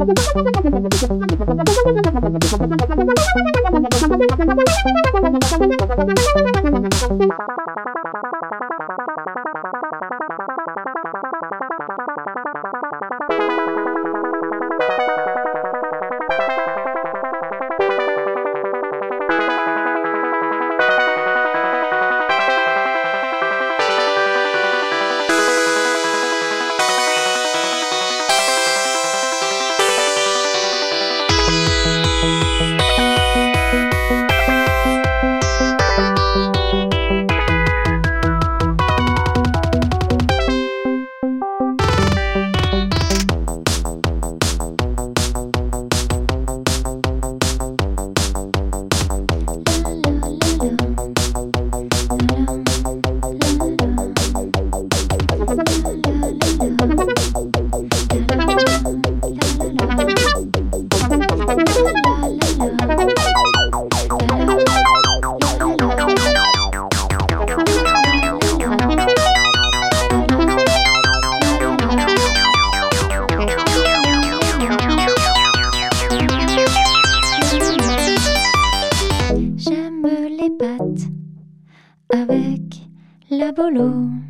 Thank you. J'aime les pâtes avec la bolo.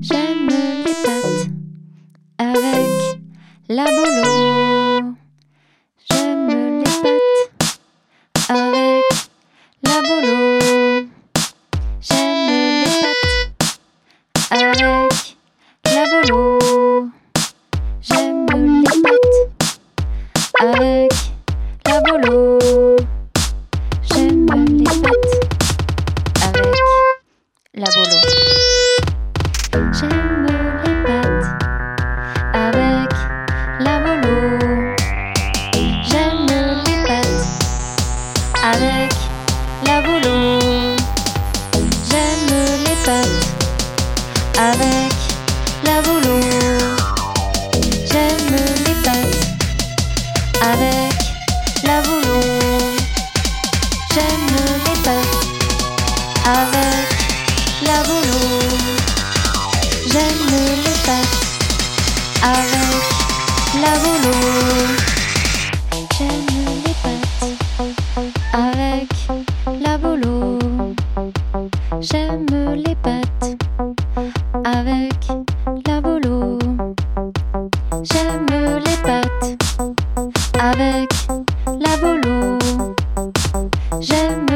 J'aime les pâtes avec la bolo. J'aime les pâtes avec la bolo. J'aime les pâtes avec la bolo. J'aime les pâtes avec la bolo. J'aime les pâtes avec la bolo. J'aime les pâtes avec la bolo. J'aime les pâtes avec la bolo. J'aime les pâtes avec avec la bolo. J'aime les pâtes avec la bolo. J'aime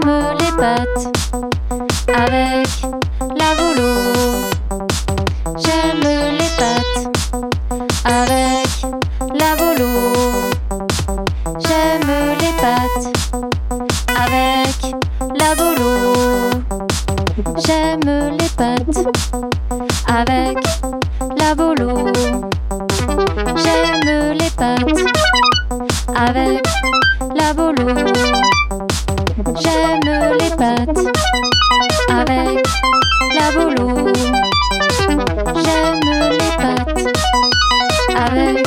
J'aime les pâtes avec la bolo. J'aime les pâtes avec la bolo. J'aime les pâtes avec la bolo. J'aime les pâtes avec la bolo. J'aime les pâtes avec Pâtes avec la bolo. J'aime les pâtes avec